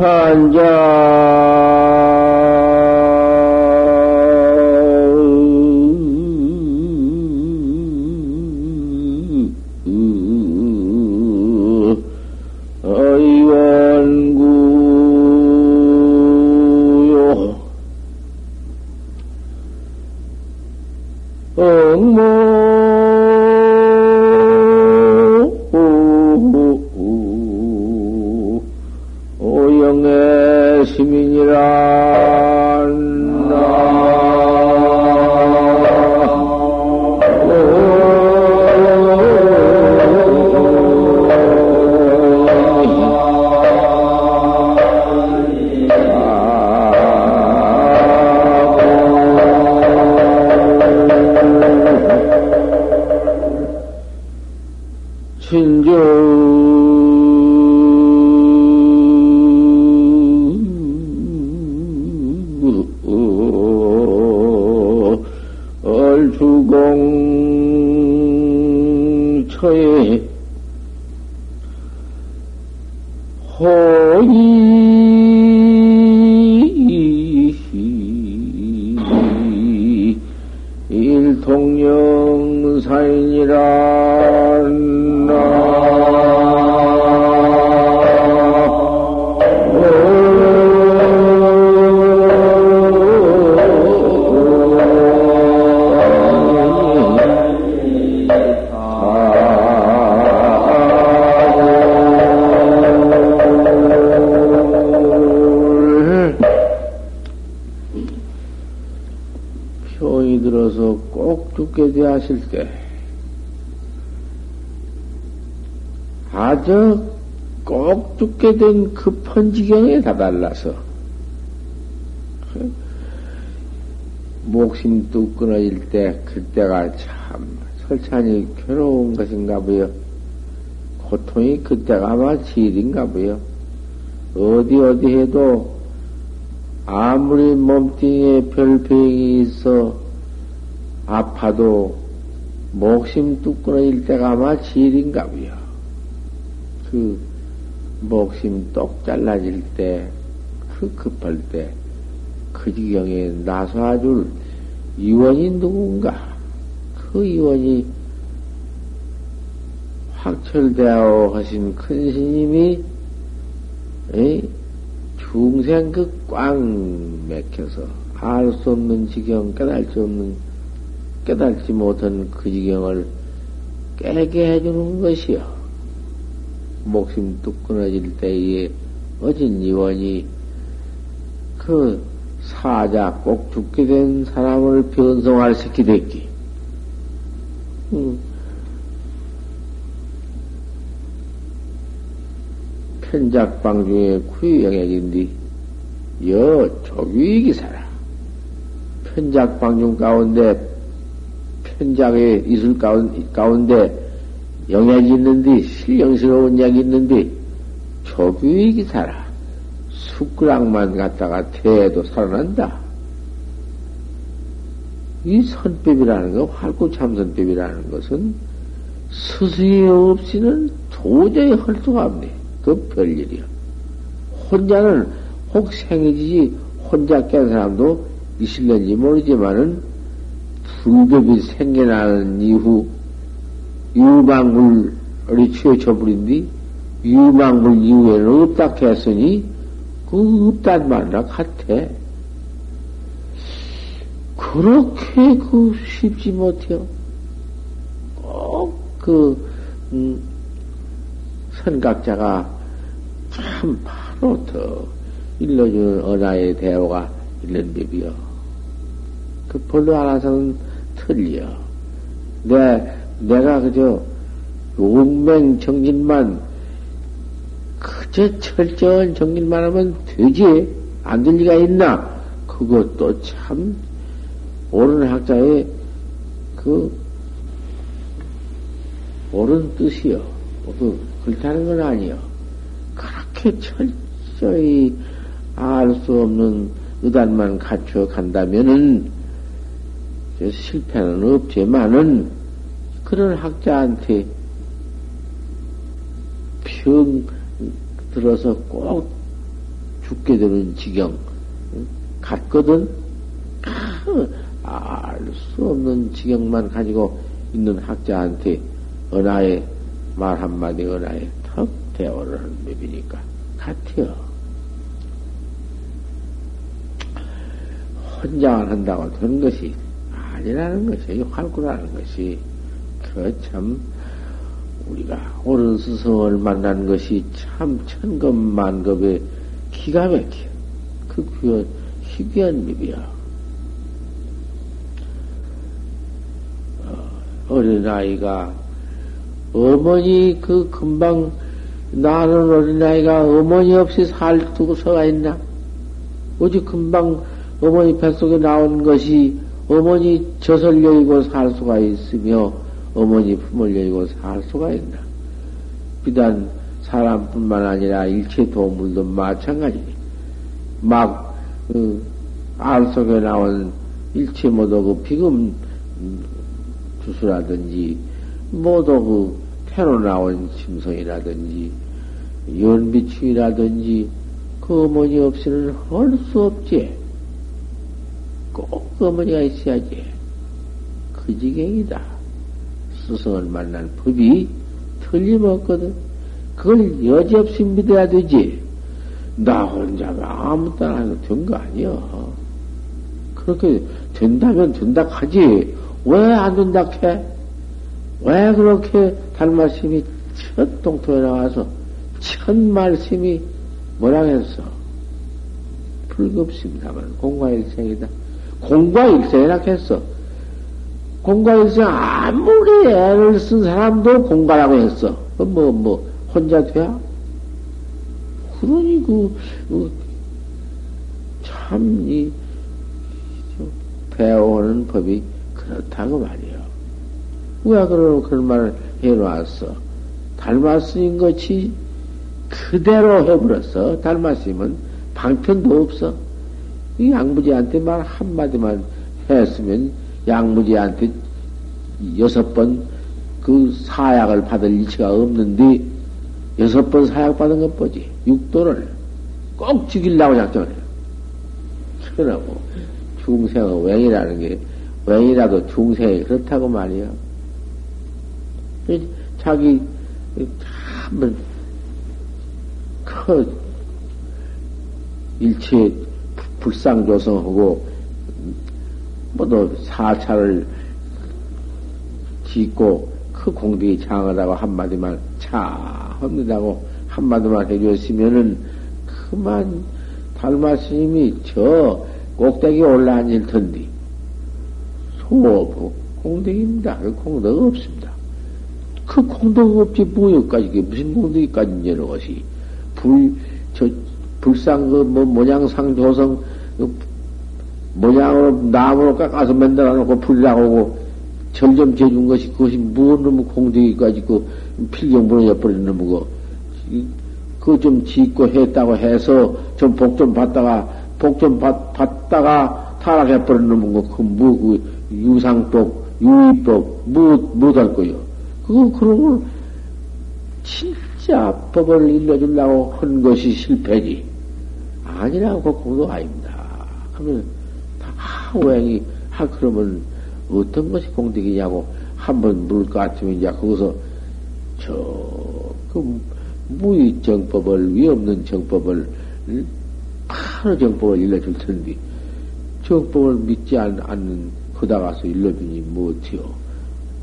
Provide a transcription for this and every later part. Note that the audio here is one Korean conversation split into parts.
어이 죽게 되었을 때, 아주 꼭 죽게 된 급한 지경에 다달라서, 목심 뚝 끊어질 때, 그때가 참 설찬이 괴로운 것인가 보여. 고통이 그때가 아마 제일인가 보여. 어디 어디 해도 아무리 몸뚱이에 별병이 있어 아파도 목심 뚝 끊어질 때가 아마 제일인가 보여. 그 목심 똑 잘라질 때, 그 급할 때, 그 지경에 나서줄 이원이 누군가? 그 이원이 확철대하오 하신 큰 스님이 중생 그꽉 맥혀서 알 수 없는 지경, 깨달을 없는, 깨달지 못한 그 지경을 깨게 해주는 것이요. 뚝 끊어질 때에 어진 이원이 그 사자 꼭 죽게 된 사람을 변성할 시키됐기. 음. 편작방 중에 구유영액인데, 여, 살아. 편작방 중 가운데, 편작의 이술 가운데, 영약이 있는데, 실령스러운 약이 있는데, 조규익이 살아. 숟가락만 갖다가 태도 살아난다. 이 선법이라는 거, 활구참선법이라는 것은 스승이 없이는 도저히 할 수가 없네. 그 별일이야. 혼자는 혹 생이지 혼자 깬 사람도 있을는지 모르지만은 불법이 생겨나는 이후 유망물이 취해져버린뒤 유망물 이후에는 없다 했으니 그 없단 말이나 같아. 그렇게 그 쉽지 못해요. 꼭그 음, 선각자가 참 바로 더 일러주는 언하의 대화가 일른 법이요. 그 별로 알아서는 틀려. 내, 내가 그저 용맹 정진만, 그저 철저한 정진만 하면 되지. 안 될 리가 있나? 그것도 참, 옳은 학자의 그, 옳은 뜻이요. 그, 그렇다는 건 아니요. 그렇게 철저히 알 수 없는 의단만 갖춰 간다면은 실패는 없지만은 그런 학자한테 병 들어서 꼭 죽게 되는 지경 같거든. 알 수 없는 지경만 가지고 있는 학자한테 은하에 말 한마디 은하에 턱 대화를 하는 법이니까 같아요. 혼자만 한다고 되는 것이 아니라는 것이 활구라는 것이 그 참 우리가 옳은 스승을 만난 것이 참 천급 만급의 기가 막혀. 그 귀한, 희귀한 법이야. 어, 어린아이가 어머니 그 금방 나는 어린아이가 어머니 없이 살 두고 서가 있나? 어디 금방 어머니 뱃속에 나온 것이 어머니 젖을 여의고 살 수가 있으며 어머니 품을 여의고 살 수가 있나? 비단 사람뿐만 아니라 일체 동물도 마찬가지니. 막, 그, 알 속에 나온 일체 모두 그 비금 주수라든지, 모두 그 태로 나온 심성이라든지, 연비충이라든지, 그 어머니 없이는 할 수 없지. 꼭 어머니가 있어야지. 그 지경이다. 스승을 만난 법이 틀림없거든. 그걸 여지없이 믿어야 되지. 나 혼자가 아무 따나 해도 된거 아니야. 그렇게 된다면 된다 하지. 왜 안 된다 해? 왜 그렇게 달 말씀이 첫 동토에 나와서 첫 말씀이 뭐라 했어? 불급심다만 공과일생이다. 공과 일생이라 했어. 공과 일생 아무리 애를 쓴 사람도 공과라고 했어. 뭐, 뭐, 혼자 돼야? 그러니 그, 그 참, 이, 배워오는 법이 그렇다고 말이요. 왜 그런, 그런 말을 해놓았어? 닮았으인 것이 그대로 해버렸어. 닮았으면 방편도 없어. 이 양무지한테 말 한마디만 했으면 양무지한테 여섯 번 그 사약을 받을 일치가 없는데 여섯 번 사약 받은 것 보지. 육도를 꼭 죽이려고 작정을 해요. 그러고 중생의 웽이라는 게 웽이라도 중생이 그렇다고 말이야. 자기 한번 그 일체 불상조성하고 뭐도 사찰을 짓고 그 공덕이 장하다고 한마디만 차 합니다고 한마디만 해줬으면은 그만 달마 스님이 저 꼭대기 올라앉을 텐데 소부 공덕입니다. 그 공덕 없습니다. 그 공덕 없지 뭐여까지 무슨 공덕이까지 이는 것이 불 저 불상 그뭐 모양상 조성 그 모양으로 나무로 깎아서 만들어 놓고 불 나오고 점점 재준 것이 그것이 무슨 놈의 공덕이까지 그 필경 무너져버리는 놈이고 그좀 짓고 했다고 해서 좀 복 좀 받다가 복 좀 받다가 타락해버리는 놈이고 그뭐 그 유상법 유의법 뭐못할 거요? 그거 그런 걸 진짜 법을 일러주려고 한 것이 실패지. 아니라고 그것도 아닙니다. 하면 다 오행이 하 그러면 어떤 것이 공덕이냐고 한번 물을 것 같으면 이제 거기서 저그 무의 정법을 위 없는 정법을 바로 정법을 일러줄 텐데 정법을 믿지 않, 는 거다 가서 일러주니 못해요.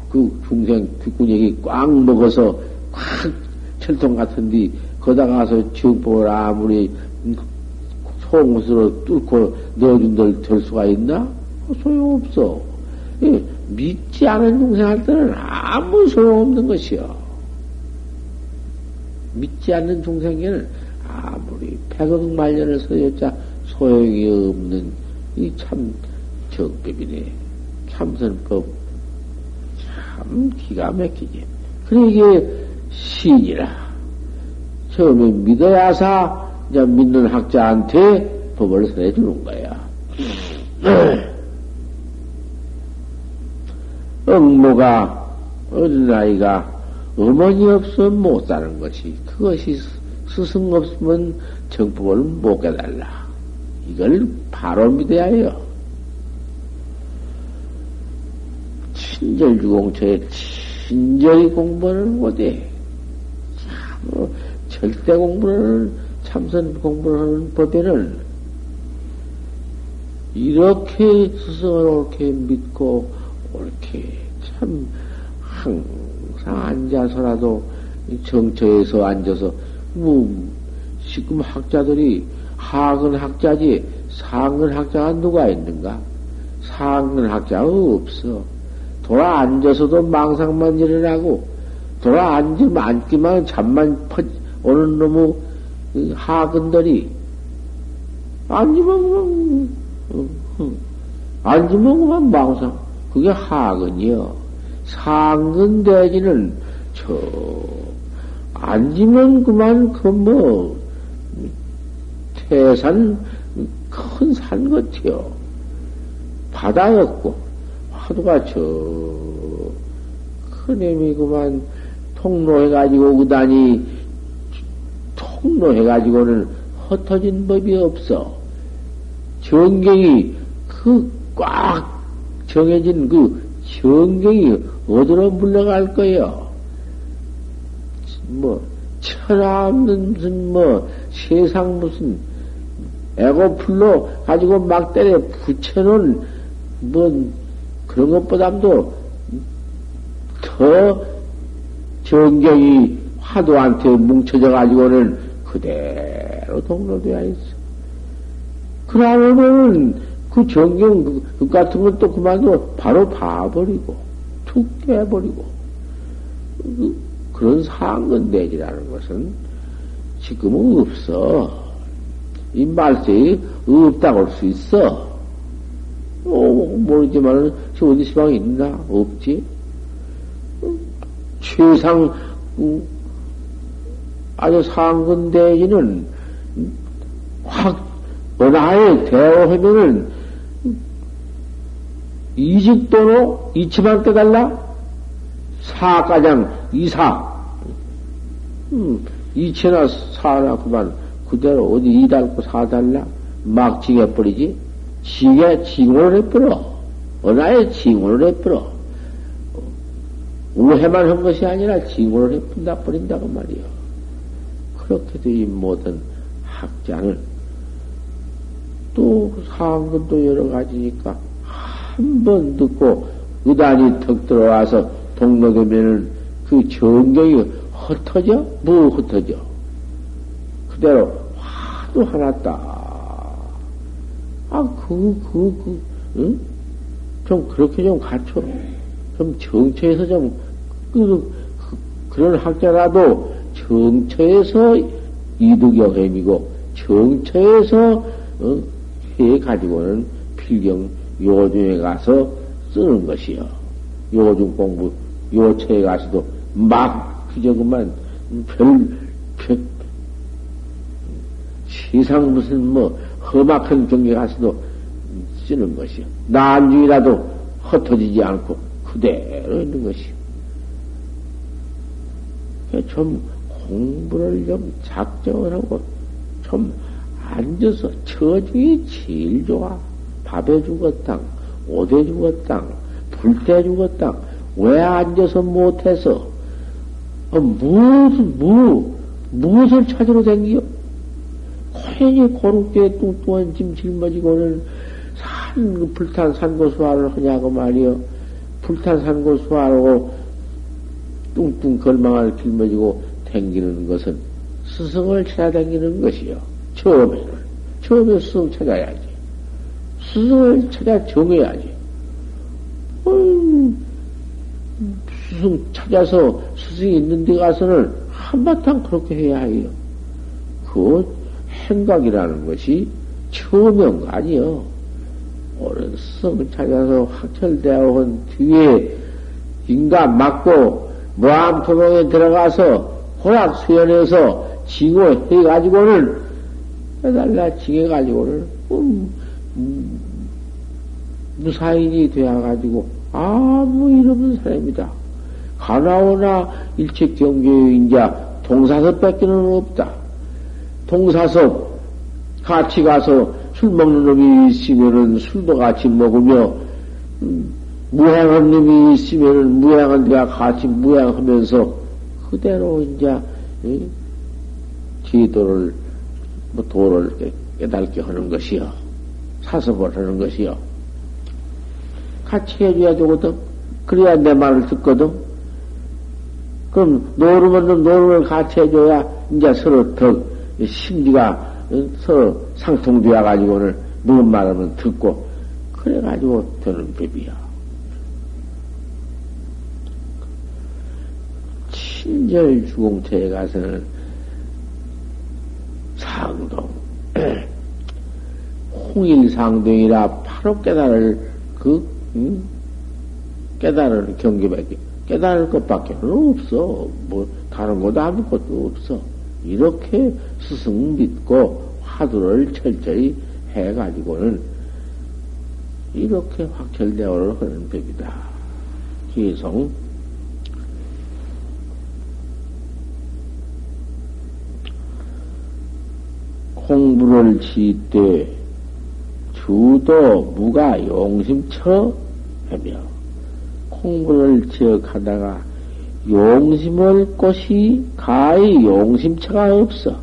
그 중생 귓구녕이 꽉 먹어서 꽉 철통 같은데 거다 가서 정법을 아무리 속옷으로 뚫고 넣어준들 될 수가 있나? 소용없어. 믿지 않은 중생한테는 아무 소용없는 것이요. 믿지 않는 중생에는 아무리 백억 말년을 서여자 소용이 없는 이 참 정법이네. 참선법. 참 기가 막히지. 그래, 이게 신이라. 처음에 믿어야사, 이제 믿는 학자한테 법을 설해 주는 거야. 응모가 어린 아이가 어머니 없어 못 사는 것이 그것이 스승 없으면 정법을 못 깨달라. 이걸 바로 믿어야 해요. 친절주공처에 친절히 공부를 못해. 참, 절대 공부를, 참선 공부를 하는 법에는 이렇게 스승을 옳게 믿고, 옳게 참, 항상 앉아서라도 정처에서 앉아서, 뭐, 지금 학자들이 하근 학자지, 상근 학자가 누가 있는가? 상근 학자가 없어. 돌아 앉아서도 망상만 일어나고, 돌아 앉으면 앉기만 잠만 퍼, 오는 놈의 그 하근들이, 앉으면, 앉으면 그만 망상. 그게 하근이요. 상근 대지는, 저, 앉으면 그만, 그 뭐, 태산, 큰 산 같아요. 바다였고, 화두가 저, 큰 힘이구만, 통로해가지고, 그다니, 통로해가지고는 흩어진 법이 없어. 정경이 그 꽉 정해진 그 정경이 어디로 물러갈 거예요? 뭐, 천하 없는 무슨 뭐, 세상 무슨, 에고풀로 가지고 막 때려 붙여놓은, 뭐, 그런 것보다도 더 정경이 화두한테 뭉쳐져 가지고는 그대로 동로되어 있어. 그러면은 그 정경 그, 그 같은 것도 그만둬 바로 봐버리고 툭 깨버리고 그, 그런 상근대지라는 것은 지금은 없어. 이 말세에 없다고 할 수 있어. 어, 모르지만, 저 어디 시방이 있나? 없지? 최상, 음, 아주 상근대지는 확, 은하에 대오하면은 이직도로 이치만 깨달라? 사가장 이사. 음, 이치나 사나 그만 그대로 어디 이달고 사달라? 막 지게버리지? 지게 징후를 해버려. 은하에 징후를 해버려. 우해만 한 것이 아니라 징후를 해푼다 버린다고 말이요. 그렇게도 이 모든 학자는 또 상근도 여러 가지니까 한 번 듣고 의단이 턱 들어와서 동로되면은 그 정경이 흩어져? 뭐 흩어져? 그대로 화도 하나 딱. 아, 그, 그, 그, 응? 좀 그렇게 좀 갖춰. 좀 정처에서 좀, 그, 그, 런 학자라도 정처에서 이득여햄이고, 정처에서, 어, 해 가지고는 필경 요중에 가서 쓰는 것이요. 요중 공부, 요처에 가서도 막, 그저 그만, 별, 별, 세상 무슨 뭐 험악한 경계 가서도 쓰는 것이요. 난중이라도 흩어지지 않고 그대로 있는 것이요. 좀 공부를 좀 작정을 하고 좀 앉아서 처중이 제일 좋아. 밥에 죽었당, 옷에 죽었당, 불때 죽었당. 왜 앉아서 못해서? 어, 무슨, 무, 무엇을 찾으러 댕기요? 괜히 고룩게 뚱뚱한 짐 짊어지고는 산, 그 불탄 산고수화를 하냐고 말이요. 불탄 산고수화하고 뚱뚱 걸망을 짊어지고 댕기는 것은 스승을 찾아다니는 것이요. 처음에는. 처음에 스승 찾아야지. 스승을 찾아 정해야지. 음, 스승 찾아서 스승이 있는 데 가서는 한바탕 그렇게 해야 해요. 그 생각이라는 것이 처음인 거 아니요. 옳은 스승을 찾아서 온 뒤에 인간 맞고 무암토동에 들어가서 호락 수연해서 징후해가지고는 해달라 징해가지고는 음, 음, 무사인이 되어가지고 아무 일 없는 사람이다. 가나오나 일체 경계의 인자 동사서 뺏기는 없다. 동사섭 같이 가서 술 먹는 놈이 있으면은 술도 같이 먹으며 음, 무향한 놈이 있으면은 무향한 데가 같이 무향하면서 그대로 이제 지도를 뭐 도를 깨달게 하는 것이요. 사섭을 하는 것이요. 같이 해줘야 되거든. 그래야 내 말을 듣거든. 그럼 노름은 노름을 같이 해줘야 이제 서로 더 심리가 서로 상통되어 가지고는 누군 말하면 듣고 그래 가지고 되는 법이야. 친절 주공처에 가서는 상동 홍일상동이라 바로 깨달을 그 응? 깨달을 경계밖에 깨달을 것밖에 없어. 뭐 다른 것도 아무것도 없어. 이렇게 스승 믿고 화두를 철저히 해가지고는 이렇게 확철대오를 하는 법이다. 기성 공부를 지때 주도 무가 용심처 하며 공부를 지어가다가 용심을 꽃이 가히 용심처가 없어.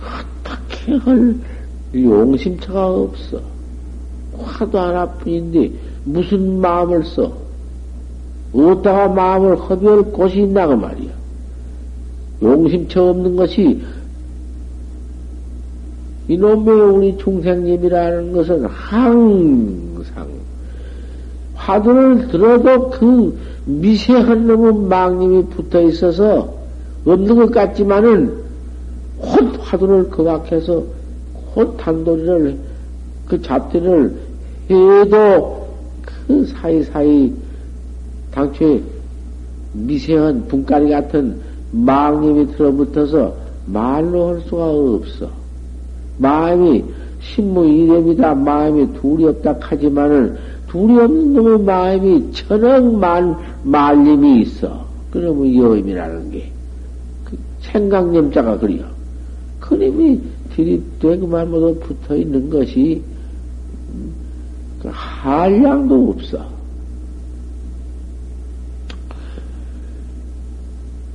어떻게 할 용심처가 없어. 화도 하나뿐인데 무슨 마음을 써? 어디다가 마음을 허비할 곳이 있나고 말이야. 용심처 없는 것이 이놈의 우리 중생님이라는 것은 항상 화두를 들어도 그 미세한 놈의 망님이 붙어 있어서 없는 것 같지만은 곧 화두를 거각해서 곧 단도리를 그 잡티를 해도 그 사이사이 당초에 미세한 분가리 같은 망님이 들어붙어서 말로 할 수가 없어. 마음이 신무이념이다 마음이 둘이 없다 하지만은 둘이 없는 놈의 마음이 천억 만 말림이 있어. 그러면 여임이라는 게 그 생각념자가 그려. 그림이 들이되고만 모두 붙어 있는 것이 그 한량도 없어.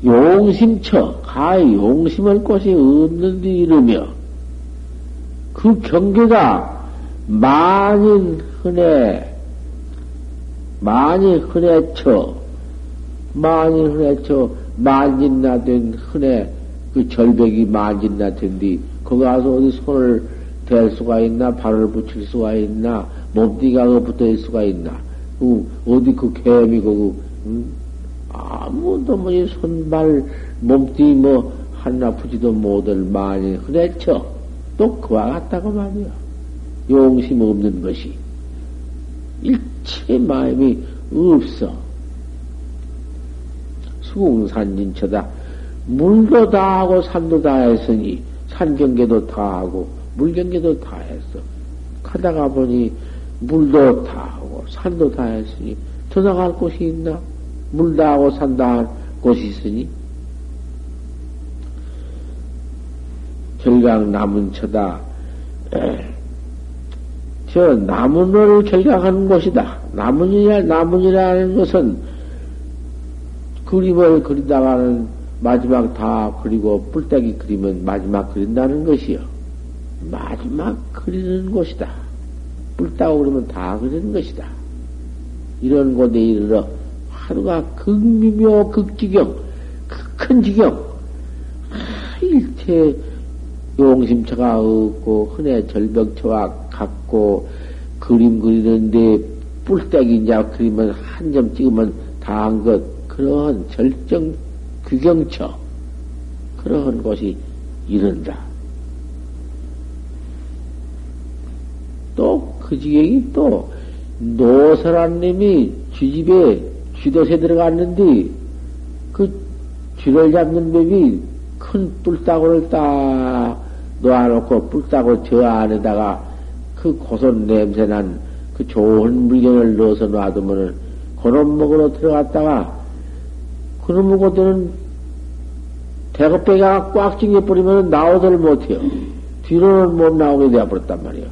용심처, 가의 용심할 곳이 없는 데 이르며, 그 경계가 만인 흔해, 만인 흔해쳐, 만인 흔해쳐, 만진나 된 흔해, 그 절벽이 만진나 된 뒤, 거기 가서 어디 손을 댈 수가 있나, 발을 붙일 수가 있나, 몸띠가 붙어 있을 수가 있나, 그, 어디 그 개미, 그, 응? 아무도 뭐, 이 손발, 몸띠 뭐, 하나 붙지도 못할 만인 흔해쳐. 또 그와 같다고 말이야. 용심 없는 것이. 일체 마음이 없어. 수공산진처다. 물도 다 하고 산도 다 했으니 산경계도 다 하고 물경계도 다 했어. 가다가 보니 물도 다 하고 산도 다 했으니 더 나갈 곳이 있나? 물도 하고 산도 할 곳이 있으니 결각 남은 처다. 저 나무를 결각하는 곳이다. 나무이라 나무이라는 것은 그림을 그리다가는 마지막 다 그리고 뿔떼기 그리면 마지막 그린다는 것이요. 마지막 그리는 곳이다. 뿔따고 그러면 다 그리는 것이다. 이런 곳에 이르러 하루가 극미묘 극지경, 극 큰 지경, 아, 일체 용심처가 없고 흔해 절벽처와 같고 그림 그리는데 뿔떼기 이제 그리면 한점 찍으면 다 한 것 그러한 절정 규경처 그러한 곳이 이른다. 또 그 지경이 또 노설한 님이 쥐집에 쥐도새 들어갔는데 그 쥐를 잡는 법이 큰 뿔따구를 딱 놓아놓고 뿔따고 저 안에다가 그 고선 냄새난 그 좋은 물건을 넣어서 놔두면은 그놈 먹으러 들어갔다가 그놈 먹고들은 대급배가 꽉 찡겨버리면 나오들 못해요. 뒤로는 못 나오게 되어버렸단 말이에요.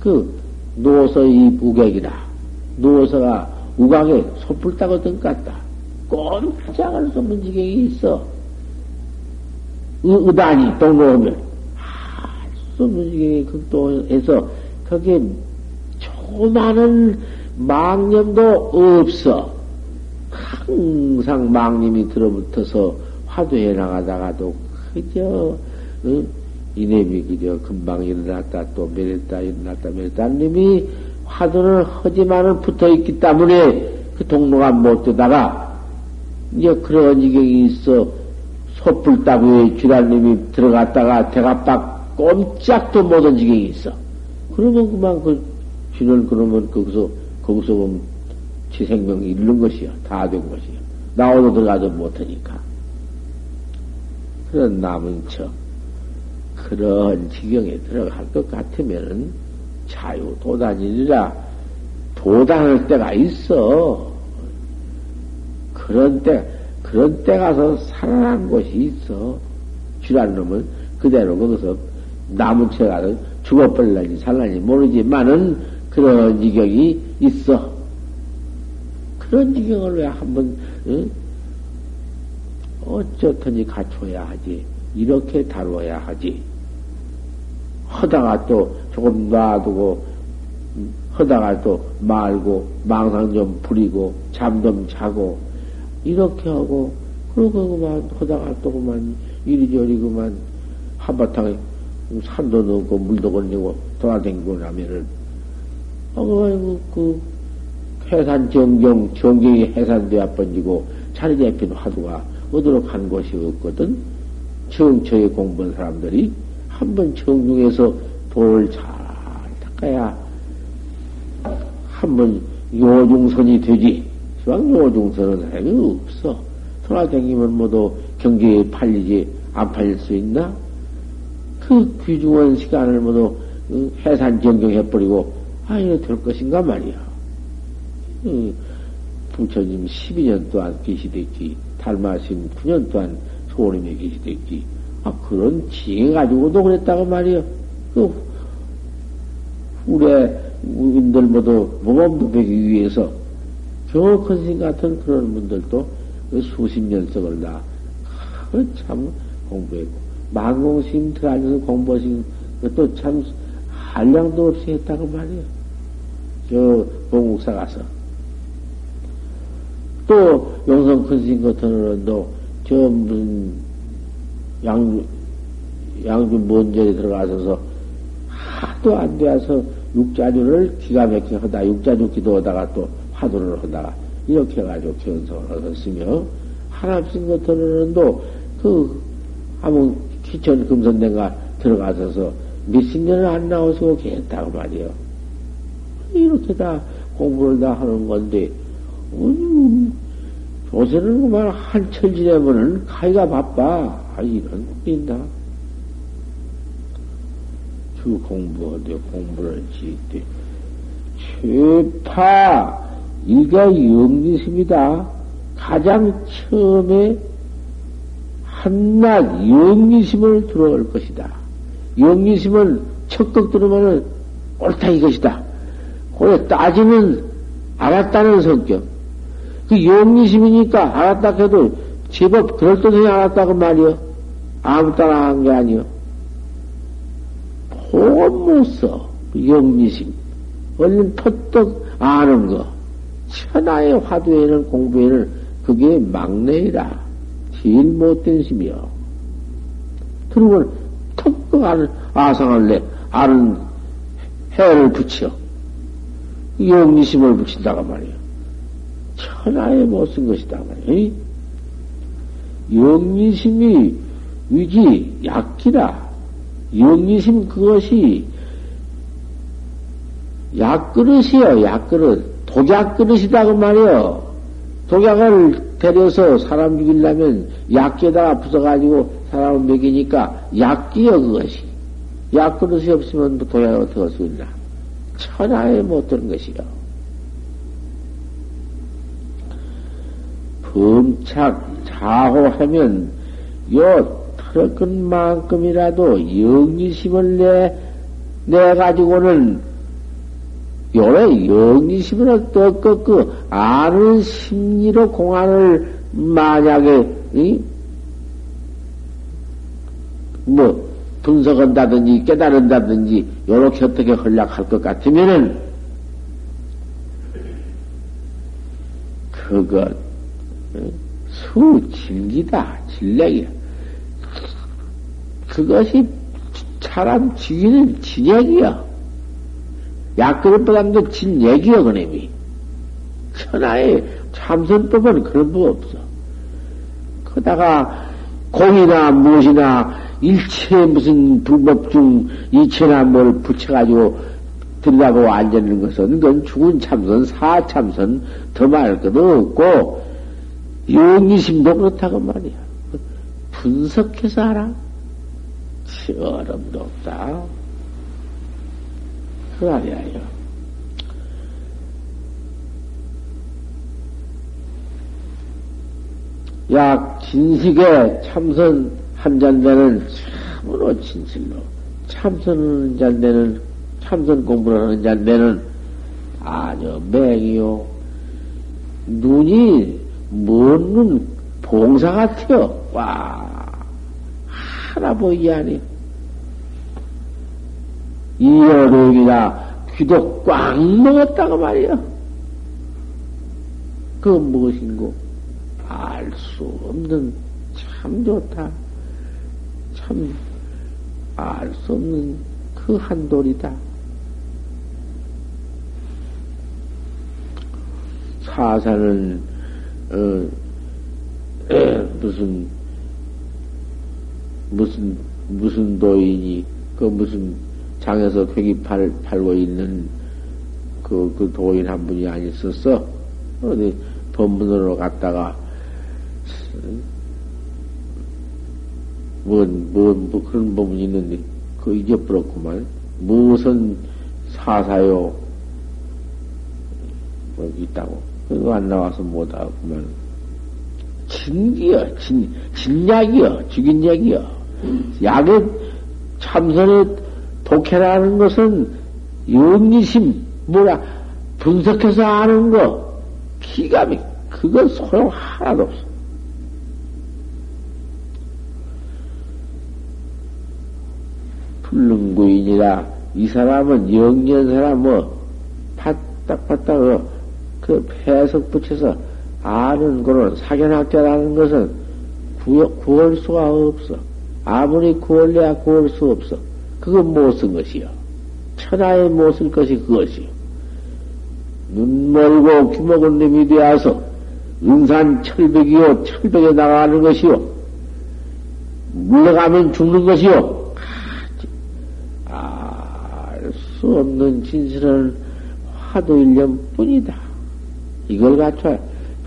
그, 누워서 이 우객이라, 누워서가 우각에 솥불 따거든 같다. 꼼짝 할 수 없는 지경이 있어. 의, 단이 동로하면, 할수 지경이 극도해서, 거기에 조그마한 망념도 없어. 항상 망님이 들어붙어서 화두해 나가다가도 그저 어? 이놈이 그저 금방 일어났다 또 매렸다 일어났다 매렸다 님이 화두를 하지만은 붙어 있기 때문에 그 동로가 못 되다가 이제 그런 지경이 있어 솥불 따구에 쥐란님이 들어갔다가 대가빡 꼼짝도 못한 지경이 있어. 그러면 그만 그 쥐는 그러면 거기서 거기서 보면 지 생명이 잃는 것이야. 다 된 것이야. 나오도 들어가도 못하니까. 그런 남은 척, 그런 지경에 들어갈 것 같으면은 자유 도단이라 도단할 때가 있어. 그런 때, 그런 때 가서 살아난 곳이 있어. 쥐란 놈은 그대로 거기서 나무 채 가서 죽어버릴지 살라니 모르지만은 그런 지경이 있어. 그런 지경을 왜 한번 응? 어쩌든지 갖춰야 하지. 이렇게 다루어야 하지. 하다가 또 조금 놔두고 하다가 또 말고 망상 좀 부리고 잠 좀 자고 이렇게 하고 그러고 그만 하다가 또 그만 이리저리 그만 한바탕에 산도 넣고 물도 건네고 돌아다니고 나면은 어이구 그 해산 정경, 정경이 해산되어 번지고 자리 잡힌 화두가 어디로 간 곳이 없거든. 정처에 공부한 사람들이 한 번 정중에서 돌을 잘 닦아야 한 번 요중선이 되지. 시방 요중선은 사람이 없어. 돌아다니면 모두 경계에 팔리지 안 팔릴 수 있나? 그 귀중한 시간을 모두 해산 정경해버리고 아, 이래 될 것인가 말이야. 부처님 12년 동안 계시됐지, 달마심 9년 동안 소림에 계시됐지. 아, 그런 지혜 가지고도 그랬다고 말이요. 그, 후래 인들 모두 모범도 배기 위해서 큰신 같은 그런 분들도 그 수십 년석을 다, 그 참 공부했고, 망공심 들어앉아서 공부하신 것도 참 한량도 없이 했다고 말이요. 저, 봉국사 가서. 또 용성 큰신 같은 어른도 저 무슨 양, 양주 먼저에 들어가셔서 하도 안 되어서 육자주를 기가 막히게 하다 육자주 기도하다가 또 화두를 하다가 이렇게 해가지고 견성을 하셨으며 하나심 같은 어른도 그 아무 기천 금선대가 들어가셔서 몇십 년을 안 나오시고 계셨다고 말이요. 이렇게 다 공부를 다 하는 건데 음, 요새는 그만 한철 지내면은 가기가 바빠. 아, 이런 꼴인다. 주 공부하되 공부를 지때 최파 이가 영리심이다. 가장 처음에 한낱 영리심을 들어올 것이다. 영리심을 척극 들으면은 옳다 이것이다. 그래 따지면 알았다는 성격. 그 영리심이니까 알았다 해도 제법 그럴듯하게 알았다고 말이요. 아무 따라 한 게 아니요. 보건 못 써. 그 영리심. 얼른 퍼뜩 아는 거. 천하의 화두에는 공부에는 그게 막내이라. 제일 못된 심이요. 그러면 턱 아는, 아상을 내, 아는 해를 붙여. 영리심을 붙인다고 말이요. 천하에 못쓴 것이다 말이야. 영리심이 위지 약기다. 영리심 그것이 약그릇이요, 약그릇. 독약 그릇이다, 그 말이요. 독약을 데려서 사람 죽이려면 약기에다가 부숴가지고 사람을 먹이니까 약기요, 그것이. 약 그릇이 없으면 독약을 어떻게 있나. 천하에 못 드는 것이요. 범착, 자호하면 요 털어끈 만큼이라도 영리심을 내, 내 가지고는 요래 영리심으로 또그 그 아는 심리로 공안을 만약에 이? 뭐 분석한다든지 깨달은다든지 요렇게 어떻게 흘락할 것 같으면은 그거 수진기다 진력이야. 그것이 사람 죽이는 진액이야. 약그릇보다도 진액이야 그놈이. 천하에 참선법은 그런 법 없어. 그다가 공이나 무엇이나 일체 무슨 불법 중 이체나 뭘 붙여가지고 들라고 앉는 것은 그건 죽은 참선, 사참선 더 말할 것도 없고 용의심도 그렇다고 말이야. 분석해서 알아. 어림도 없다. 그 말이야요. 약 진식에 참선 한 잔대는 참으로 진실로 참선 잔대는 참선 공부를 하는 잔대는 아주 맹이요 눈이 먼 눈 봉사 같아요. 와 하나 보이지 아니 이어록이나 귀도 꽉 먹었다고 말이야. 그건 무엇인고? 알 수 없는 참 좋다. 참 알 수 없는 그 한돌이다. 사사는 어, 에, 무슨 무슨 무슨 도인이 그 무슨 장에서 괴기 팔, 팔고 있는 그, 그 도인 한 분이 아니었어. 어디 법문으로 갔다가 뭐, 뭐, 뭐 그런 법문이 있는데, 그 잊어버렸구만. 무슨 사사요, 뭐 있다고. 그거 안 나와서 못하구만. 진기여, 진, 진약이여, 죽인 약이여. 약의 참선의 독해라는 것은 영리심, 뭐라, 분석해서 아는 거, 기가 막, 그건 소용 하나도 없어. 불능구인이라 이 사람은 영리한 사람 뭐 팠딱 팠딱 그 폐석 붙여서 아는 거는 사견학자라는 것은 구여, 구할 수가 없어. 아무리 구할래야 구할 수 없어. 그건 못쓴 것이요. 천하에 못 쓸 것이 그것이요. 눈 멀고 귀 먹은 놈이 되어서 은산 철벽이요. 철벽에 나가는 것이요. 물러가면 죽는 것이요. 수 없는 진실은 화두 일념 뿐이다. 이걸 갖춰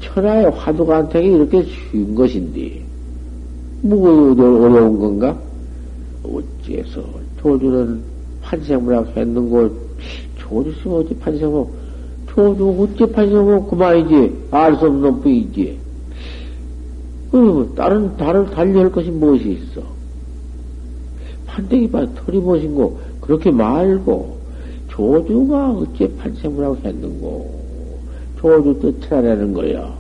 천하의 화두가 한테이 이렇게 쉬운 것인데, 뭐가 어려운 건가? 어째서 조주는 판생무라고 했는걸, 조주시 어찌 판생무, 조주 어찌 판생무 그만이지, 알 수 없는 뿐이지. 그, 다른, 다른 달리할 것이 무엇이 있어? 판때기 봐, 털이 무엇인 고, 그렇게 말고, 조주가 어째 판생무라고 했는고? 조주 뜻하라는 거야.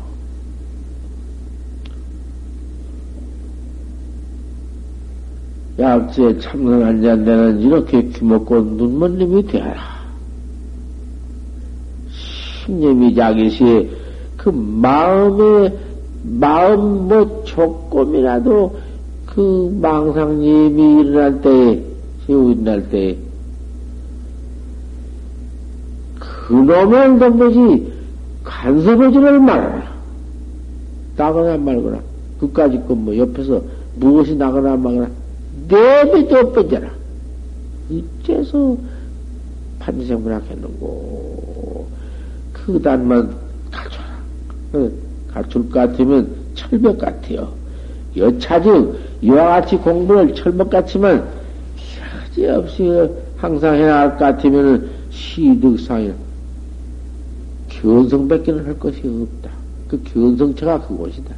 약지에 참선한 자한테는 이렇게 귀먹고 눈먼 놈이 되어라. 신념이 자기시 그 마음에, 마음 뭐 조금이라도 그 망상님이 일어날 때에, 세우 일어날 때에 그놈의 덤것이 간섭하지를 말아라. 나거나 말거나, 그까지 거뭐 옆에서 무엇이 나거나 말거나, 내배도 빼져라. 이째서 판생문학 했는고, 그 단만 갖춰라. 갖출 것 같으면 철벽 같아요. 여차즉, 이와 같이 공부를 철벽 같지만, 여지없이 항상 해나갈 것 같으면 시득상이야. 견성밖에는 할 것이 없다. 그 견성처가 그곳이다.